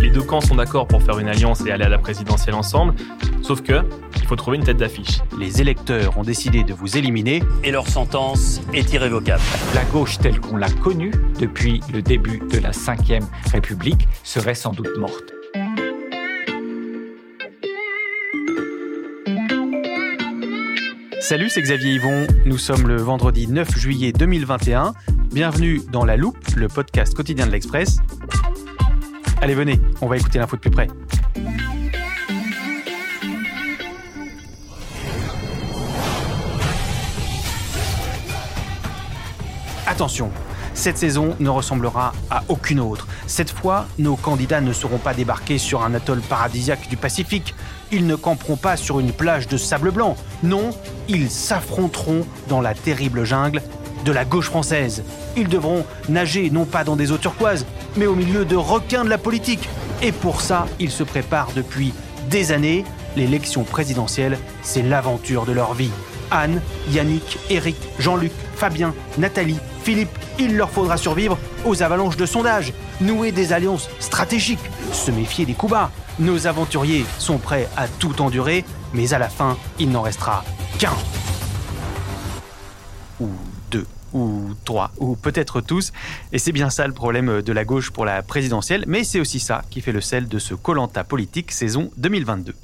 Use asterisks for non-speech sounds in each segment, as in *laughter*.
Les deux camps sont d'accord pour faire une alliance et aller à la présidentielle ensemble, sauf que il faut trouver une tête d'affiche. Les électeurs ont décidé de vous éliminer. Et leur sentence est irrévocable. La gauche telle qu'on l'a connue depuis le début de la Ve République serait sans doute morte. Salut, c'est Xavier Yvon. Nous sommes le vendredi 9 juillet 2021. Bienvenue dans La Loupe, le podcast quotidien de l'Express. Allez, venez, on va écouter l'info de plus près. Attention, cette saison ne ressemblera à aucune autre. Cette fois, nos candidats ne seront pas débarqués sur un atoll paradisiaque du Pacifique. Ils ne camperont pas sur une plage de sable blanc. Non, ils s'affronteront dans la terrible jungle de la gauche française. Ils devront nager non pas dans des eaux turquoises, mais au milieu de requins de la politique. Et pour ça, ils se préparent depuis des années. L'élection présidentielle, c'est l'aventure de leur vie. Anne, Yannick, Eric, Jean-Luc, Fabien, Nathalie, Philippe, il leur faudra survivre aux avalanches de sondages, nouer des alliances stratégiques, se méfier des coups bas. Nos aventuriers sont prêts à tout endurer, mais à la fin, il n'en restera qu'un. Ou deux, ou trois, ou peut-être tous. Et c'est bien ça le problème de la gauche pour la présidentielle, mais c'est aussi ça qui fait le sel de ce Colanta politique saison 2022.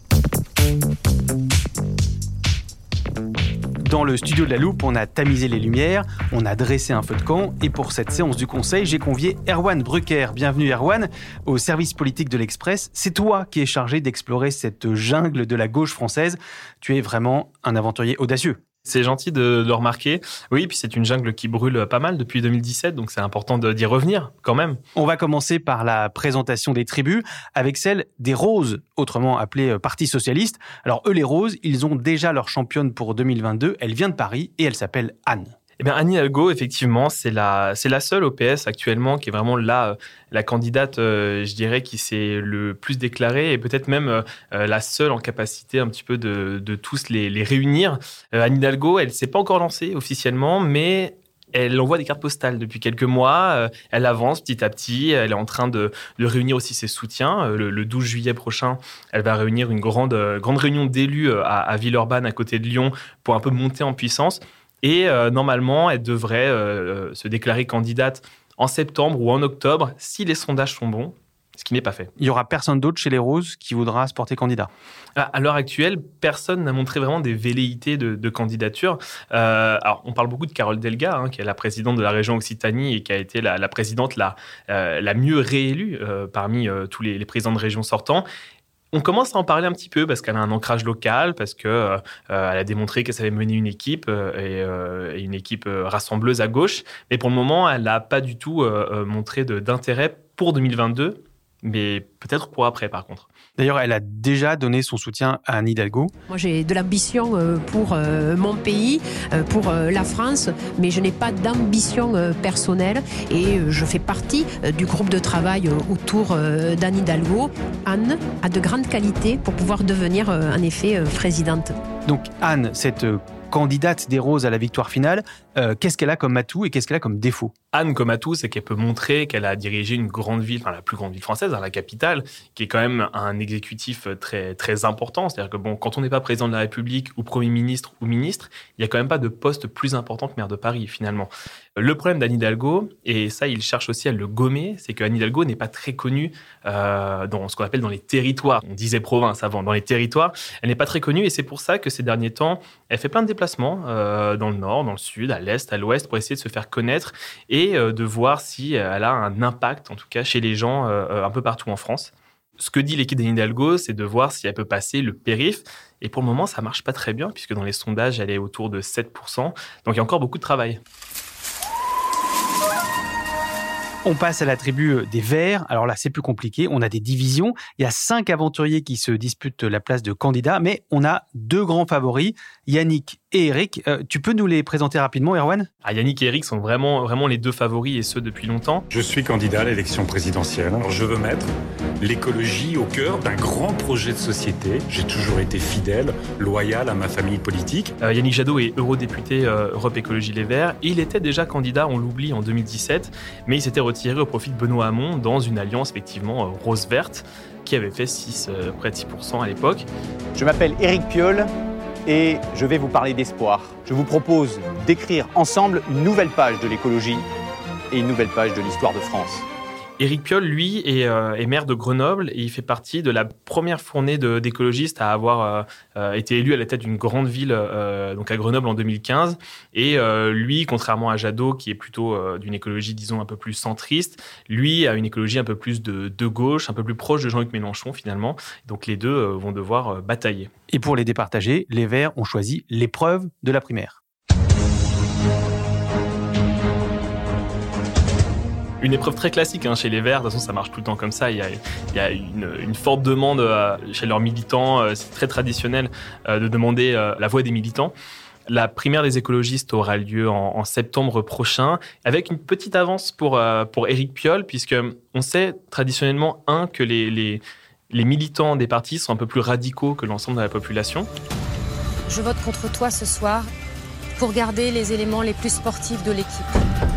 Dans le studio de la Loupe, on a tamisé les lumières, on a dressé un feu de camp, et pour cette séance du Conseil, j'ai convié Erwan Brucker. Bienvenue Erwan, au service politique de l'Express. C'est toi qui es chargé d'explorer cette jungle de la gauche française. Tu es vraiment un aventurier audacieux. C'est gentil de le remarquer. Oui, puis c'est une jungle qui brûle pas mal depuis 2017, donc c'est important d'y revenir quand même. On va commencer par la présentation des tribus avec celle des Roses, autrement appelées euh, Parti Socialiste. Alors eux, les Roses, ils ont déjà leur championne pour 2022. Elle vient de Paris et elle s'appelle Anne. Eh bien, Annie Hidalgo, effectivement, c'est la, c'est la seule au PS actuellement qui est vraiment la, la candidate, euh, je dirais, qui s'est le plus déclarée et peut-être même euh, la seule en capacité un petit peu de, de tous les, les réunir. Euh, Anne Hidalgo, elle s'est pas encore lancée officiellement, mais elle envoie des cartes postales depuis quelques mois. Elle avance petit à petit. Elle est en train de, de réunir aussi ses soutiens. Le, le, 12 juillet prochain, elle va réunir une grande, grande réunion d'élus à Villeurbanne, à côté de Lyon, pour un peu monter en puissance. Et euh, normalement, elle devrait euh, se déclarer candidate en septembre ou en octobre si les sondages sont bons, ce qui n'est pas fait. Il y aura personne d'autre chez les Roses qui voudra se porter candidat. À l'heure actuelle, personne n'a montré vraiment des velléités de, de candidature. Euh, alors, on parle beaucoup de Carole Delga, hein, qui est la présidente de la région Occitanie et qui a été la, la présidente la, euh, la mieux réélue euh, parmi tous les, les présidents de région sortants. On commence à en parler un petit peu parce qu'elle a un ancrage local, parce que euh, a démontré qu'elle savait mener une équipe euh, euh, et, une équipe rassembleuse à gauche. Mais pour le moment, elle n'a pas du tout montré d'intérêt pour 2022, mais peut-être pour après par contre? D'ailleurs, elle a déjà donné son soutien à Anne Hidalgo. Moi, j'ai de l'ambition pour mon pays, pour la France, mais je n'ai pas d'ambition personnelle et je fais partie du groupe de travail autour d'Anne Hidalgo. Anne a de grandes qualités pour pouvoir devenir, en effet, présidente. Donc, Anne, cette candidate des Roses à la victoire finale, Euh, qu'est-ce qu'elle a comme atout et qu'est-ce qu'elle a comme défaut Anne comme atout, c'est qu'elle peut montrer qu'elle a dirigé une grande ville, enfin la plus grande ville française, hein, la capitale, qui est quand même un exécutif très très important. C'est-à-dire que bon, quand on n'est pas président de la République ou premier ministre ou ministre, il y a quand même pas de poste plus important que maire de Paris finalement. Le problème d'Anne Hidalgo, et ça il cherche aussi à le gommer, c'est qu'Anne Hidalgo n'est pas très connue euh, dans ce qu'on appelle dans les territoires. On disait province avant, dans les territoires, elle n'est pas très connue et c'est pour ça que ces derniers temps, elle fait plein de déplacements euh, dans le nord, dans le sud, à l'est, à l'ouest, pour essayer de se faire connaître et euh, de voir si elle a un impact, en tout cas chez les gens un peu partout en France. Ce que dit l'équipe d'Anne Hidalgo, c'est de voir si elle peut passer le périph'. Et pour le moment, ça marche pas très bien, puisque dans les sondages, elle est autour de 7%. Donc il y a encore beaucoup de travail. On passe à la tribu des Verts. Alors là, c'est plus compliqué. On a des divisions. Il y a cinq aventuriers qui se disputent la place de candidat, mais on a deux grands favoris, Yannick et Eric. Euh, tu peux nous les présenter rapidement, Erwan? Ah, Yannick et Eric sont vraiment, vraiment les deux favoris et ce depuis longtemps. Je suis candidat à l'élection présidentielle. Alors je veux mettre l'écologie au cœur d'un grand projet de société. J'ai toujours été fidèle, loyal à ma famille politique. Euh, Yannick Jadot est eurodéputé euh, Europe Écologie Les Verts. Il était déjà candidat, on l'oublie, en 2017, mais il s'était retiré au profit de Benoît Hamon dans une alliance effectivement rose-verte qui avait fait 6, près de 6% à l'époque. Je m'appelle Eric Piolle et je vais vous parler d'espoir. Je vous propose d'écrire ensemble une nouvelle page de l'écologie et une nouvelle page de l'histoire de France. Éric Piolle, lui, euh, est, maire de Grenoble et il fait partie de la première fournée d'écologistes à avoir euh, euh, été élu à la tête d'une grande ville, donc à Grenoble en 2015. Et lui, contrairement à Jadot, qui est plutôt d'une écologie, disons, un peu plus centriste, lui a une écologie un peu plus de, de gauche, un peu plus proche de Jean-Luc Mélenchon finalement. Donc les deux vont devoir batailler. Et pour les départager, les Verts ont choisi l'épreuve de la primaire. Une épreuve très classique hein, chez les Verts. De toute façon, ça marche tout le temps comme ça. Il y a, une, forte demande euh, chez leurs militants. Euh, c'est très traditionnel euh, de demander la voix des militants. La primaire des écologistes aura lieu en, septembre prochain, avec une petite avance pour, Éric Piolle, puisque on sait traditionnellement, un, que les militants des partis sont un peu plus radicaux que l'ensemble de la population. Je vote contre toi ce soir pour garder les éléments les plus sportifs de l'équipe.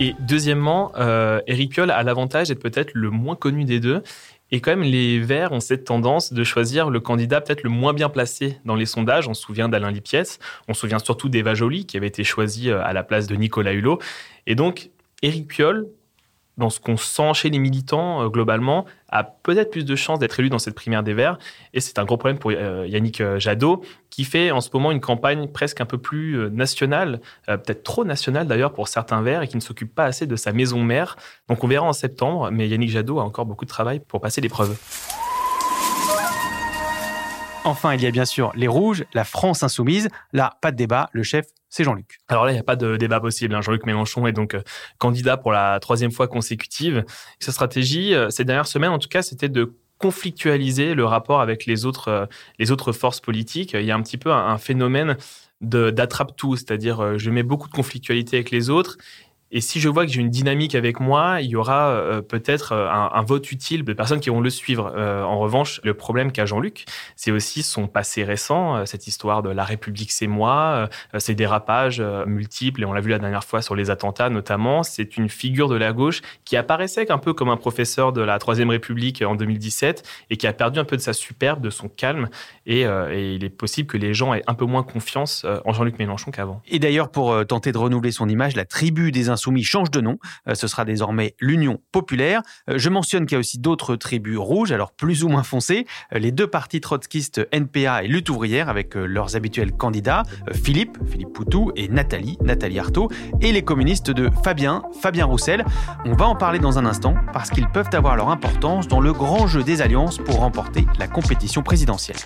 Et deuxièmement, euh, Eric Piolle a l'avantage d'être peut-être le moins connu des deux. Et quand même, les Verts ont cette tendance de choisir le candidat peut-être le moins bien placé dans les sondages. On se souvient d'Alain Lipiès, on se souvient surtout d'Eva Joly, qui avait été choisie euh, à la place de Nicolas Hulot. Et donc, Éric Piolle, dans ce qu'on sent chez les militants euh, globalement, a peut-être plus de chances d'être élu dans cette primaire des Verts. Et c'est un gros problème pour euh, Yannick euh, Jadot, qui fait en ce moment une campagne presque un peu plus nationale, peut-être trop nationale d'ailleurs pour certains Verts, et qui ne s'occupe pas assez de sa maison mère. Donc on verra en septembre, mais Yannick Jadot a encore beaucoup de travail pour passer l'épreuve. Enfin, il y a bien sûr les Rouges, la France insoumise. Là, pas de débat, le chef, c'est Jean-Luc. Alors là, il n'y a pas de débat possible. Hein. Jean-Luc Mélenchon est donc euh, candidat pour la troisième fois consécutive. Sa stratégie, euh, ces dernières semaines, en tout cas, c'était de conflictualiser le rapport avec les autres, euh, les autres forces politiques. Il y a un petit peu un, un phénomène d'attrape-tout, c'est-à-dire je mets beaucoup de conflictualité avec les autres et si je vois que j'ai une dynamique avec moi, il y aura euh, peut-être euh, un, vote utile de personnes qui vont le suivre. Euh, en revanche, le problème qu'a Jean-Luc, c'est aussi son passé récent, cette histoire de la République, c'est moi, ces dérapages multiples, et on l'a vu la dernière fois sur les attentats notamment. C'est une figure de la gauche qui apparaissait un peu comme un professeur de la Troisième République en 2017 et qui a perdu un peu de sa superbe, de son calme. Et, il est possible que les gens aient un peu moins confiance en Jean-Luc Mélenchon qu'avant. Et d'ailleurs, pour tenter de renouveler son image, la tribu des Change de nom. Euh, ce sera désormais l'Union populaire. Euh, je mentionne qu'il y a aussi d'autres tribus rouges, alors plus ou moins foncées. Euh, les deux partis trotskistes NPA et Lutte ouvrière avec leurs habituels candidats, Philippe, Philippe Poutou et Nathalie, Nathalie Arthaud, et les communistes de Fabien, Fabien Roussel. On va en parler dans un instant parce qu'ils peuvent avoir leur importance dans le grand jeu des alliances pour remporter la compétition présidentielle.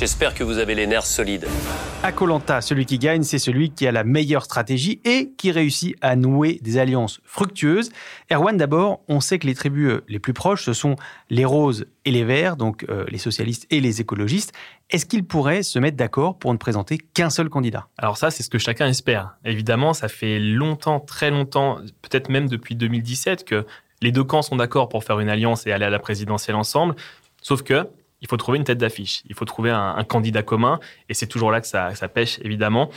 J'espère que vous avez les nerfs solides. À Colanta, celui qui gagne, c'est celui qui a la meilleure stratégie et qui réussit à nouer des alliances fructueuses. Erwan, d'abord, on sait que les tribus euh, les plus proches, ce sont les roses et les verts, donc euh, les socialistes et les écologistes. Est-ce qu'ils pourraient se mettre d'accord pour ne présenter qu'un seul candidat? Alors ça, c'est ce que chacun espère. Évidemment, ça fait longtemps, très longtemps, peut-être même depuis 2017, que les deux camps sont d'accord pour faire une alliance et aller à la présidentielle ensemble. Sauf que il faut trouver une tête d'affiche, il faut trouver un, candidat commun, et c'est toujours là que ça, pêche, évidemment.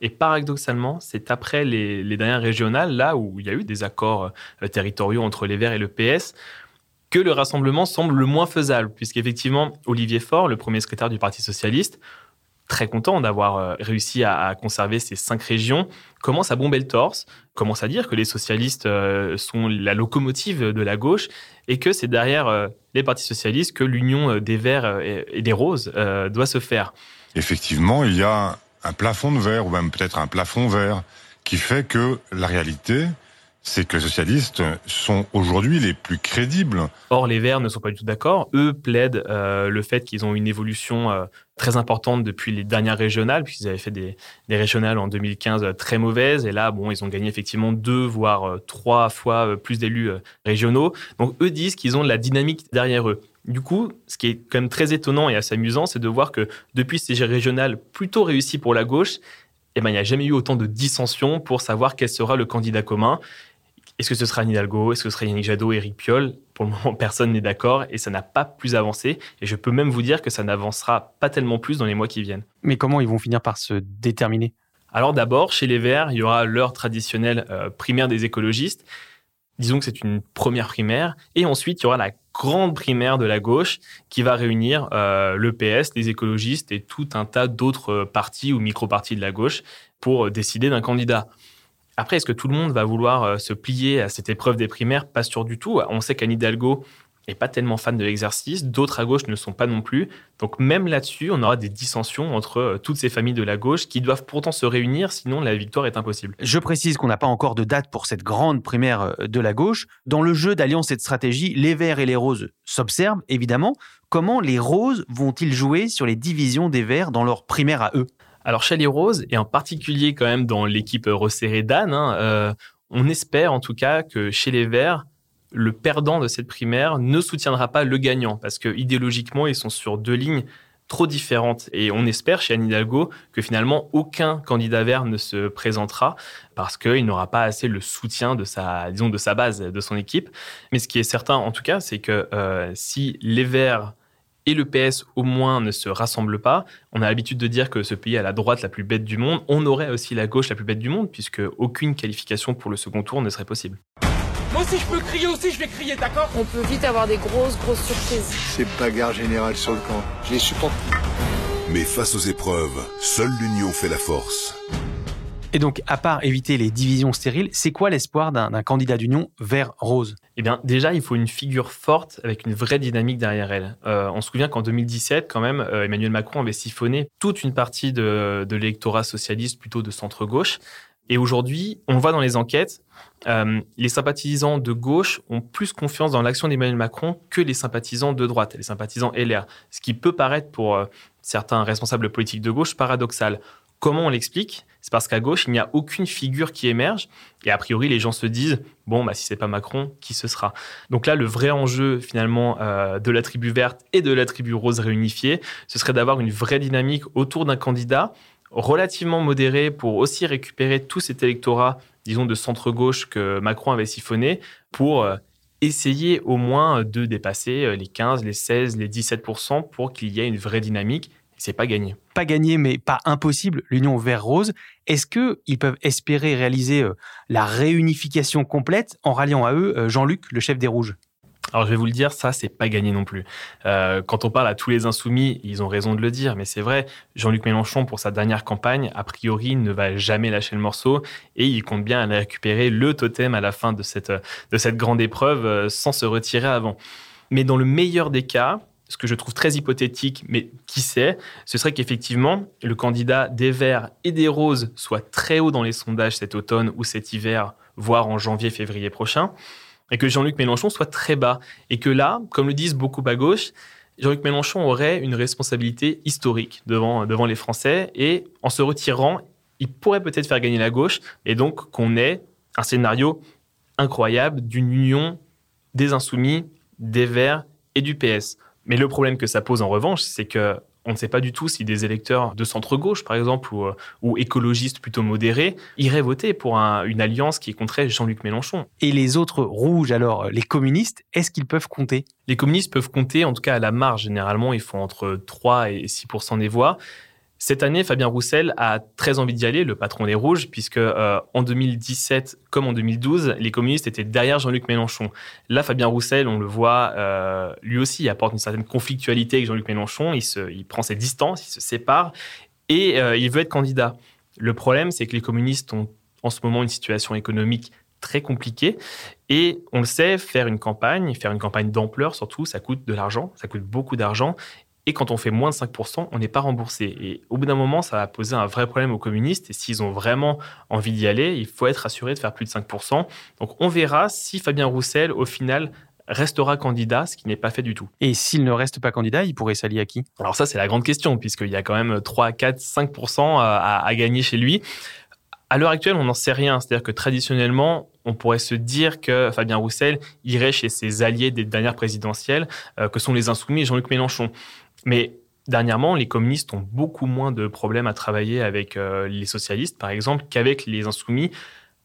Et paradoxalement, c'est après les, dernières régionales, là où il y a eu des accords euh, territoriaux entre les Verts et le PS, que le rassemblement semble le moins faisable, puisqu'effectivement, Olivier Faure, le premier secrétaire du Parti socialiste, très content d'avoir euh, réussi à, conserver ces cinq régions, commence à bomber le torse, commence à dire que les socialistes euh, sont la locomotive de la gauche et que c'est derrière euh, les partis socialistes que l'union des Verts et des Roses doit se faire. Effectivement, il y a un plafond de verre ou même peut-être un plafond vert qui fait que la réalité, c'est que les socialistes sont aujourd'hui les plus crédibles. Or, les Verts ne sont pas du tout d'accord. Eux plaident euh, le fait qu'ils ont une évolution euh, très importante depuis les dernières régionales, puisqu'ils avaient fait des, régionales en 2015 euh, très mauvaises. Et là, bon, ils ont gagné effectivement deux, voire trois fois plus d'élus régionaux. Donc, eux disent qu'ils ont de la dynamique derrière eux. Du coup, ce qui est quand même très étonnant et assez amusant, c'est de voir que depuis ces régionales plutôt réussies pour la gauche, eh ben, il n'y a jamais eu autant de dissensions pour savoir quel sera le candidat commun. Est-ce que ce sera Nidalgo Est-ce que ce sera Yannick Jadot Eric Piolle? Pour le moment, *laughs* personne n'est d'accord et ça n'a pas plus avancé. Et je peux même vous dire que ça n'avancera pas tellement plus dans les mois qui viennent. Mais comment ils vont finir par se déterminer? Alors d'abord, chez les Verts, il y aura l'heure traditionnelle euh, primaire des écologistes. Disons que c'est une première primaire. Et ensuite, il y aura la grande primaire de la gauche qui va réunir euh, le PS, les écologistes et tout un tas d'autres euh, partis ou micro-partis de la gauche pour décider d'un candidat. Après, est-ce que tout le monde va vouloir euh, se plier à cette épreuve des primaires? Pas sûr du tout. On sait qu'Anne Hidalgo n'est pas tellement fan de l'exercice, d'autres à gauche ne sont pas non plus. Donc même là-dessus, on aura des dissensions entre euh, toutes ces familles de la gauche qui doivent pourtant se réunir, sinon la victoire est impossible. Je précise qu'on n'a pas encore de date pour cette grande primaire euh, de la gauche. Dans le jeu d'alliance et de stratégie, les Verts et les Roses s'observent, évidemment. Comment les Roses vont-ils jouer sur les divisions des Verts dans leur primaire à eux? Alors chez les Roses, et en particulier quand même dans l'équipe resserrée d'Anne, hein, euh, on espère en tout cas que chez les Verts, le perdant de cette primaire ne soutiendra pas le gagnant, parce que idéologiquement, ils sont sur deux lignes trop différentes. Et on espère chez Anne Hidalgo que finalement aucun candidat vert ne se présentera parce qu'il n'aura pas assez le soutien de sa, disons, de sa base, de son équipe. Mais ce qui est certain en tout cas, c'est que euh, si les Verts et le PS au moins ne se rassemblent pas. On a l'habitude de dire que ce pays a la droite la plus bête du monde. On aurait aussi la gauche la plus bête du monde, puisque aucune qualification pour le second tour ne serait possible. Moi aussi je peux crier aussi, je vais crier, d'accord? On peut vite avoir des grosses, grosses surprises. C'est bagarre générale sur le camp. Je les supporte. Mais face aux épreuves, seule l'union fait la force. Et donc, à part éviter les divisions stériles, c'est quoi l'espoir d'un candidat d'union vert rose? Eh bien, déjà, il faut une figure forte avec une vraie dynamique derrière elle. Euh, on se souvient qu'en 2017, quand même, euh, Emmanuel Macron avait siphonné toute une partie de, l'électorat socialiste, plutôt de centre-gauche. Et aujourd'hui, on voit dans les enquêtes, euh, les sympathisants de gauche ont plus confiance dans l'action d'Emmanuel Macron que les sympathisants de droite, les sympathisants LR. Ce qui peut paraître pour certains responsables politiques de gauche paradoxal. Comment on l'explique C'est parce qu'à gauche, il n'y a aucune figure qui émerge. Et a priori, les gens se disent bon, bah, si c'est pas Macron, qui ce sera? Donc là, le vrai enjeu finalement euh, de la tribu verte et de la tribu rose réunifiée, ce serait d'avoir une vraie dynamique autour d'un candidat relativement modéré pour aussi récupérer tout cet électorat, disons, de centre-gauche que Macron avait siphonné pour euh, essayer au moins de dépasser euh, les 15, les 16, les 17% pour qu'il y ait une vraie dynamique c'est pas gagné. Pas gagné, mais pas impossible, l'union vert-rose. Est-ce qu'ils peuvent espérer réaliser euh, la réunification complète en ralliant à eux euh, Jean-Luc, le chef des Rouges? Alors je vais vous le dire, ça c'est pas gagné non plus. Euh, quand on parle à tous les insoumis, ils ont raison de le dire, mais c'est vrai. Jean-Luc Mélenchon pour sa dernière campagne, a priori, ne va jamais lâcher le morceau et il compte bien aller récupérer le totem à la fin de cette de cette grande épreuve sans se retirer avant. Mais dans le meilleur des cas, ce que je trouve très hypothétique, mais qui sait, ce serait qu'effectivement, le candidat des Verts et des Roses soit très haut dans les sondages cet automne ou cet hiver, voire en janvier-février prochain, et que Jean-Luc Mélenchon soit très bas. Et que là, comme le disent beaucoup à gauche, Jean-Luc Mélenchon aurait une responsabilité historique devant, devant les Français et en se retirant, il pourrait peut-être faire gagner la gauche et donc qu'on ait un scénario incroyable d'une union des insoumis, des Verts et du PS. Mais le problème que ça pose en revanche, c'est que on ne sait pas du tout si des électeurs de centre-gauche, par exemple, ou, ou, écologistes plutôt modérés, iraient voter pour une alliance qui compterait Jean-Luc Mélenchon. Et les autres rouges, alors, les communistes, est-ce qu'ils peuvent compter? Les communistes peuvent compter, en tout cas à la marge, généralement, ils font entre 3 et 6 des voix. Cette année, Fabien Roussel a très envie d'y aller, le patron des Rouges, puisque euh, en 2017 comme en 2012, les communistes étaient derrière Jean-Luc Mélenchon. Là, Fabien Roussel, on le voit, euh, lui aussi, il apporte une certaine conflictualité avec Jean-Luc Mélenchon. Il, se, prend ses distances, il se sépare et euh, il veut être candidat. Le problème, c'est que les communistes ont en ce moment une situation économique très compliquée. Et on le sait, faire une campagne, faire une campagne d'ampleur surtout, ça coûte de l'argent, ça coûte beaucoup d'argent. Et quand on fait moins de 5%, on n'est pas remboursé. Et au bout d'un moment, ça va poser un vrai problème aux communistes. Et s'ils ont vraiment envie d'y aller, il faut être assuré de faire plus de 5%. Donc on verra si Fabien Roussel, au final, restera candidat, ce qui n'est pas fait du tout. Et s'il ne reste pas candidat, il pourrait s'allier à qui? Alors ça, c'est la grande question, puisqu'il y a quand même 3, 4, 5% à, à gagner chez lui. À l'heure actuelle, on n'en sait rien. C'est-à-dire que traditionnellement, on pourrait se dire que Fabien Roussel irait chez ses alliés des dernières présidentielles, euh, que sont les Insoumis et Jean-Luc Mélenchon. Mais dernièrement, les communistes ont beaucoup moins de problèmes à travailler avec euh, les socialistes, par exemple, qu'avec les insoumis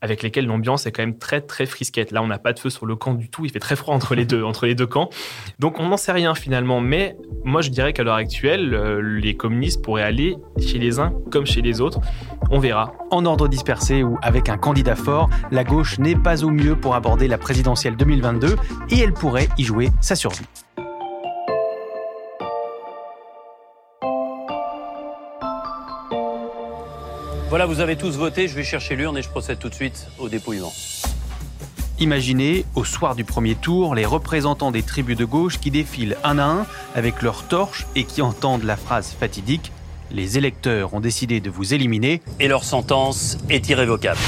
avec lesquels l'ambiance est quand même très très frisquette. Là, on n'a pas de feu sur le camp du tout, il fait très froid entre les deux, entre les deux camps. Donc on n'en sait rien finalement, mais moi je dirais qu'à l'heure actuelle, euh, les communistes pourraient aller chez les uns comme chez les autres. On verra. En ordre dispersé ou avec un candidat fort, la gauche n'est pas au mieux pour aborder la présidentielle 2022 et elle pourrait y jouer sa survie. Voilà, vous avez tous voté, je vais chercher l'urne et je procède tout de suite au dépouillement. Imaginez, au soir du premier tour, les représentants des tribus de gauche qui défilent un à un avec leurs torches et qui entendent la phrase fatidique Les électeurs ont décidé de vous éliminer. Et leur sentence est irrévocable.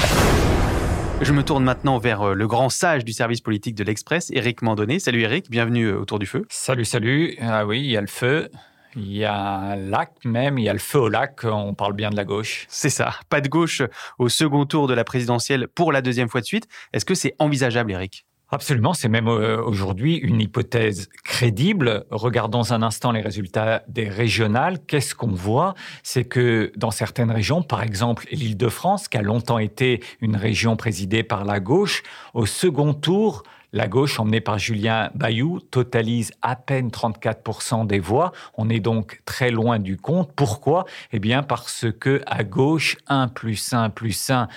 Je me tourne maintenant vers euh, le grand sage du service politique de l'Express, Éric Mandonnet. Salut Éric, bienvenue euh, autour du feu. Salut, salut. Ah oui, il y a le feu. Il y a un lac même, il y a le feu au lac, on parle bien de la gauche. C'est ça, pas de gauche au second tour de la présidentielle pour la deuxième fois de suite. Est-ce que c'est envisageable, Eric Absolument, c'est même euh, aujourd'hui une hypothèse crédible. Regardons un instant les résultats des régionales. Qu'est-ce qu'on voit? C'est que dans certaines régions, par exemple l'île de France, qui a longtemps été une région présidée par la gauche, au second tour, la gauche, emmenée par Julien Bayou, totalise à peine 34% des voix. On est donc très loin du compte. Pourquoi? Eh bien parce que à gauche, 1 plus 1 plus 1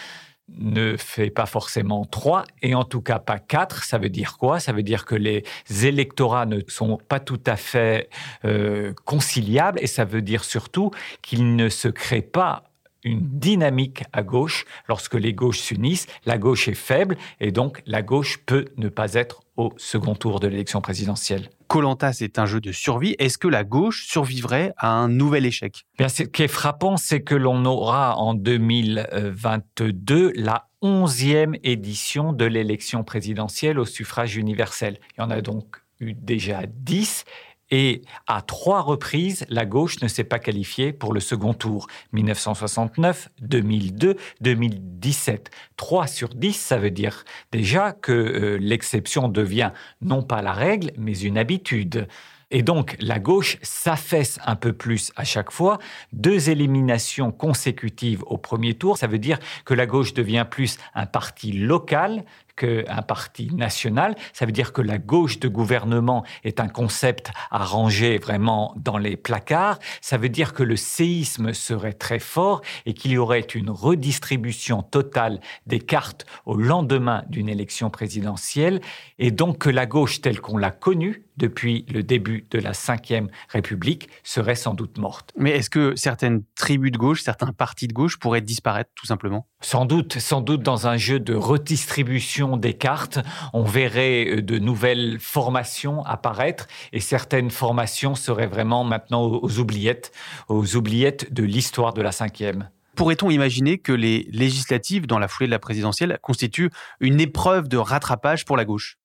ne fait pas forcément 3 et en tout cas pas 4. Ça veut dire quoi? Ça veut dire que les électorats ne sont pas tout à fait euh, conciliables et ça veut dire surtout qu'ils ne se créent pas une dynamique à gauche. Lorsque les gauches s'unissent, la gauche est faible et donc la gauche peut ne pas être au second tour de l'élection présidentielle. Colanta, c'est un jeu de survie. Est-ce que la gauche survivrait à un nouvel échec? Bien, Ce qui est frappant, c'est que l'on aura en 2022 la onzième édition de l'élection présidentielle au suffrage universel. Il y en a donc eu déjà dix et à trois reprises, la gauche ne s'est pas qualifiée pour le second tour. 1969, 2002, 2017. 3 sur 10, ça veut dire déjà que euh, l'exception devient non pas la règle, mais une habitude. Et donc, la gauche s'affaisse un peu plus à chaque fois. Deux éliminations consécutives au premier tour, ça veut dire que la gauche devient plus un parti local qu'un parti national. Ça veut dire que la gauche de gouvernement est un concept à ranger vraiment dans les placards. Ça veut dire que le séisme serait très fort et qu'il y aurait une redistribution totale des cartes au lendemain d'une élection présidentielle et donc que la gauche telle qu'on l'a connue depuis le début de la Ve République serait sans doute morte. Mais est-ce que certaines tribus de gauche, certains partis de gauche pourraient disparaître tout simplement? Sans doute, sans doute dans un jeu de redistribution des cartes, on verrait euh, de nouvelles formations apparaître et certaines formations seraient vraiment maintenant aux oubliettes, aux oubliettes de l'histoire de la cinquième. Pourrait-on imaginer que les législatives dans la foulée de la présidentielle constituent une épreuve de rattrapage pour la gauche?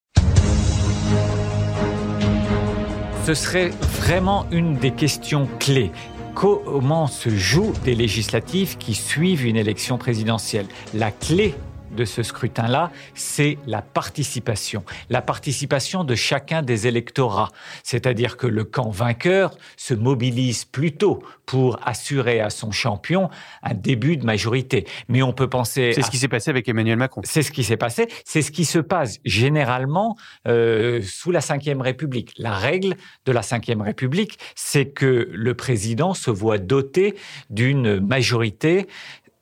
Ce serait vraiment une des questions clés comment se jouent des législatives qui suivent une élection présidentielle? La clé de ce scrutin-là, c'est la participation. La participation de chacun des électorats. C'est-à-dire que le camp vainqueur se mobilise plutôt pour assurer à son champion un début de majorité. Mais on peut penser... C'est ce qui s'est passé avec Emmanuel Macron. C'est ce qui s'est passé. C'est ce qui se passe généralement euh, sous la Ve République. La règle de la Ve République, c'est que le président se voit doté d'une majorité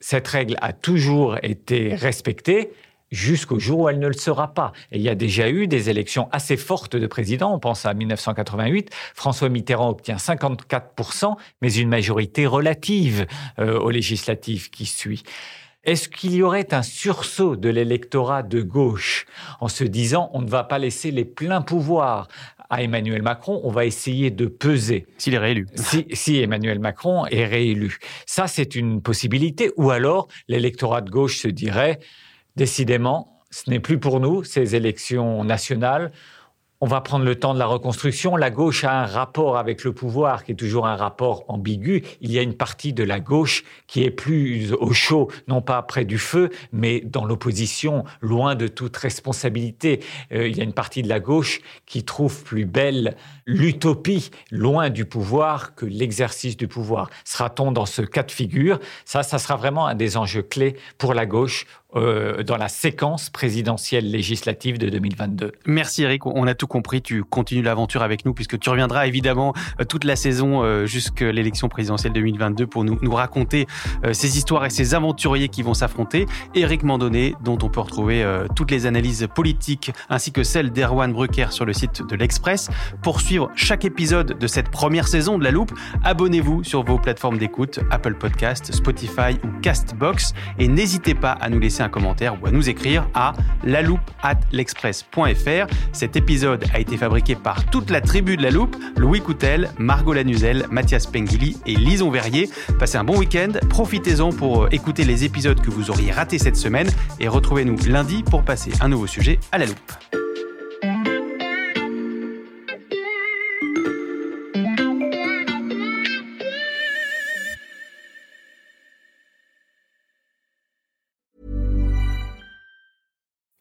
cette règle a toujours été respectée jusqu'au jour où elle ne le sera pas. Et il y a déjà eu des élections assez fortes de présidents. On pense à 1988. François Mitterrand obtient 54%, mais une majorité relative euh, aux législatives qui suit. Est-ce qu'il y aurait un sursaut de l'électorat de gauche en se disant on ne va pas laisser les pleins pouvoirs à Emmanuel Macron, on va essayer de peser. S'il est réélu. Si, Emmanuel Macron est réélu. Ça, c'est une possibilité. Ou alors, l'électorat de gauche se dirait, décidément, ce n'est plus pour nous, ces élections nationales on va prendre le temps de la reconstruction. La gauche a un rapport avec le pouvoir qui est toujours un rapport ambigu. Il y a une partie de la gauche qui est plus au chaud, non pas près du feu, mais dans l'opposition, loin de toute responsabilité. Euh, il y a une partie de la gauche qui trouve plus belle l'utopie, loin du pouvoir, que l'exercice du pouvoir. Sera-t-on dans ce cas de figure? Ça, ça sera vraiment un des enjeux clés pour la gauche euh, dans la séquence présidentielle législative de 2022. Merci Eric, on a tout compris. Tu continues l'aventure avec nous puisque tu reviendras évidemment euh, toute la saison euh, jusqu'à l'élection présidentielle 2022 pour nous, raconter ces histoires et ces aventuriers qui vont s'affronter. Eric Mandonnet, dont on peut retrouver toutes les analyses politiques ainsi que celles d'Erwan Brucker sur le site de l'Express. Pour suivre chaque épisode de cette première saison de La Loupe, abonnez-vous sur vos plateformes d'écoute, Apple Podcast, Spotify ou Castbox et n'hésitez pas à nous laisser un commentaire ou à nous écrire à l'express.fr. Cet épisode a été fabriqué par toute la tribu de la loupe, Louis Coutel, Margot Lanuzel, Mathias Pengili et Lison Verrier. Passez un bon week-end, profitez-en pour euh, écouter les épisodes que vous auriez ratés cette semaine et retrouvez-nous lundi pour passer un nouveau sujet à la loupe.